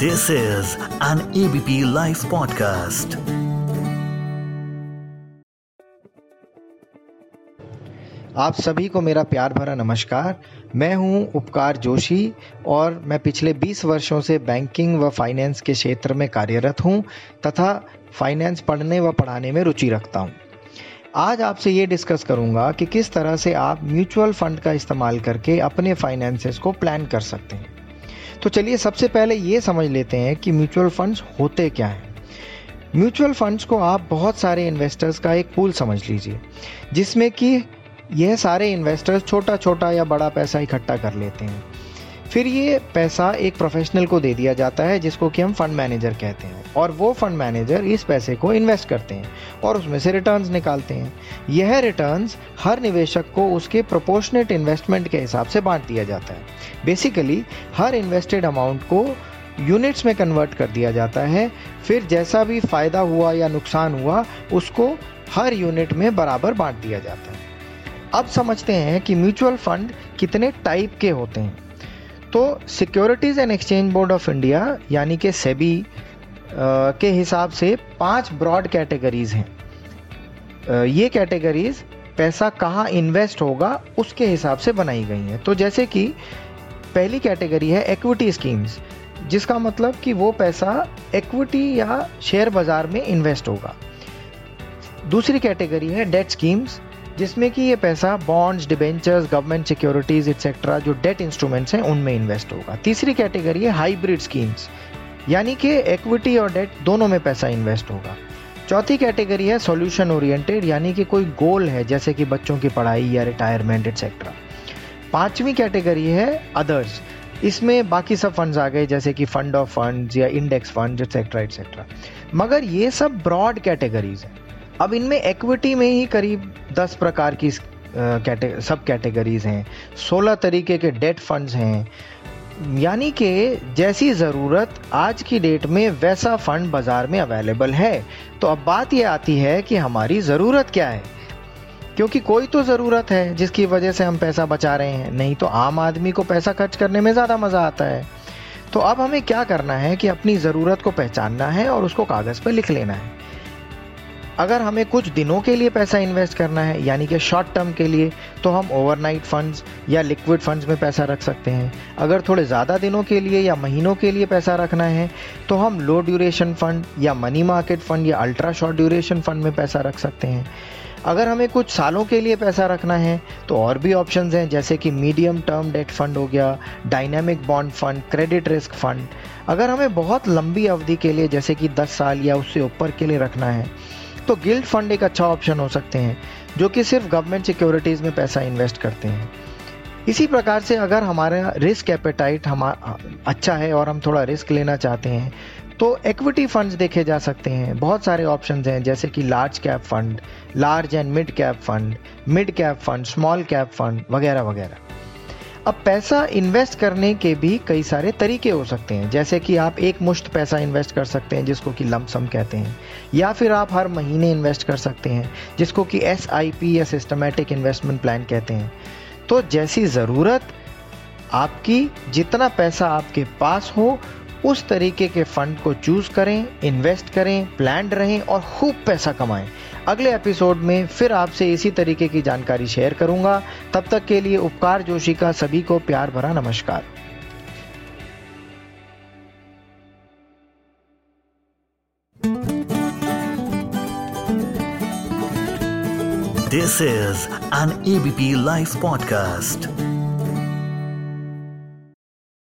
This is an ABP Life podcast. आप सभी को मेरा प्यार भरा नमस्कार। मैं हूँ उपकार जोशी और मैं पिछले 20 वर्षों से बैंकिंग व फाइनेंस के क्षेत्र में कार्यरत हूँ तथा फाइनेंस पढ़ने व पढ़ाने में रुचि रखता हूँ। आज आपसे ये डिस्कस करूँगा कि किस तरह से आप म्यूचुअल फंड का इस्तेमाल करके अपने फाइनेंसेस को प्लान कर सकते हैं। तो चलिए सबसे पहले ये समझ लेते हैं कि म्यूचुअल फंड्स होते क्या हैं। म्यूचुअल फंड्स को आप बहुत सारे इन्वेस्टर्स का एक पूल समझ लीजिए, जिसमें कि यह सारे इन्वेस्टर्स छोटा छोटा या बड़ा पैसा इकट्ठा कर लेते हैं। फिर ये पैसा एक प्रोफेशनल को दे दिया जाता है, जिसको कि हम फंड मैनेजर कहते हैं। और वो फंड मैनेजर इस पैसे को इन्वेस्ट करते हैं और उसमें से रिटर्न्स निकालते हैं। यह रिटर्न्स हर निवेशक को उसके प्रोपोर्शनेट इन्वेस्टमेंट के हिसाब से बांट दिया जाता है। बेसिकली हर इन्वेस्टेड अमाउंट को यूनिट्स में कन्वर्ट कर दिया जाता है। फिर जैसा भी फ़ायदा हुआ या नुकसान हुआ, उसको हर यूनिट में बराबर बांट दिया जाता है। अब समझते हैं कि म्यूचुअल फंड कितने टाइप के होते हैं। तो securities and exchange board of India यानी कि सेबी के हिसाब से पाँच ब्रॉड कैटेगरीज हैं। ये कैटेगरीज पैसा कहाँ इन्वेस्ट होगा, उसके हिसाब से बनाई गई हैं। तो जैसे कि पहली कैटेगरी है एक्विटी स्कीम्स जिसका मतलब कि वो पैसा एक्विटी या शेयर बाज़ार में इन्वेस्ट होगा। दूसरी कैटेगरी है डेट स्कीम्स जिसमें कि ये पैसा bonds debentures government securities etcetera जो डेट इंस्ट्रूमेंट्स हैं, उनमें इन्वेस्ट होगा। तीसरी कैटेगरी है हाइब्रिड स्कीम्स यानी कि एक्विटी और डेट दोनों में पैसा इन्वेस्ट होगा। चौथी कैटेगरी है सॉल्यूशन ओरिएंटेड यानी कि कोई गोल है, जैसे कि बच्चों की पढ़ाई या रिटायरमेंट एक्सेट्रा पांचवी कैटेगरी है अदर्स इसमें बाकी सब फंड्स आ गए, जैसे कि फंड ऑफ़ फंड्स या इंडेक्स फंड एक्सेट्रा एक्सेट्रा मगर ये सब ब्रॉड कैटेगरीज हैं। अब इनमें इक्विटी में ही करीब 10 प्रकार की कैटे, सब कैटेगरीज हैं। 16 तरीके के डेट फंड्स हैं। यानी कि जैसी ज़रूरत आज की डेट में वैसा फंड बाज़ार में अवेलेबल है। तो अब बात यह आती है कि हमारी ज़रूरत क्या है? क्योंकि कोई तो ज़रूरत है जिसकी वजह से हम पैसा बचा रहे हैं। नहीं तो आम आदमी को पैसा खर्च करने में ज़्यादा मज़ा आता है। तो अब हमें क्या करना है कि अपनी ज़रूरत को पहचानना है और उसको कागज़ पर लिख लेना है। अगर हमें कुछ दिनों के लिए पैसा इन्वेस्ट करना है, यानी कि शॉर्ट टर्म के लिए तो हम ओवरनाइट फंड्स या लिक्विड फंड्स में पैसा रख सकते हैं। अगर थोड़े ज़्यादा दिनों के लिए या महीनों के लिए पैसा रखना है तो हम लो ड्यूरेशन फंड या मनी मार्केट फंड या अल्ट्रा शॉर्ट ड्यूरेशन फंड में पैसा रख सकते हैं। अगर हमें कुछ सालों के लिए पैसा रखना है तो और भी ऑप्शंस हैं, जैसे कि मीडियम टर्म डेट फंड हो गया dynamic bond fund credit risk fund अगर हमें बहुत लंबी अवधि के लिए, जैसे कि 10 साल या उससे ऊपर के लिए रखना है तो गिल्ड फंड एक अच्छा ऑप्शन हो सकते हैं, जो कि सिर्फ़ गवर्नमेंट सिक्योरिटीज़ में पैसा इन्वेस्ट करते हैं। इसी प्रकार से अगर हमारा रिस्क एपेटाइट हम अच्छा है और हम थोड़ा रिस्क लेना चाहते हैं तो इक्विटी फंड्स देखे जा सकते हैं। बहुत सारे ऑप्शंस हैं, जैसे कि large cap fund large and mid cap fund mid cap fund small cap fund वगैरह वगैरह। अब पैसा इन्वेस्ट करने के भी कई सारे तरीके हो सकते हैं। जैसे कि आप एक मुश्त पैसा इन्वेस्ट कर सकते हैं, जिसको कि लमसम कहते हैं। या फिर आप हर महीने इन्वेस्ट कर सकते हैं, जिसको कि एस या सिस्टमेटिक इन्वेस्टमेंट प्लान कहते हैं। तो जैसी ज़रूरत आपकी, जितना पैसा आपके पास हो उस तरीके के फंड को चूज़ करें, इन्वेस्ट करें प्लान रहें और खूब पैसा कमाएँ। अगले एपिसोड में फिर आपसे इसी तरीके की जानकारी शेयर करूँगा। तब तक के लिए उपकार जोशी का सभी को प्यार भरा नमस्कार। This is an ABP live podcast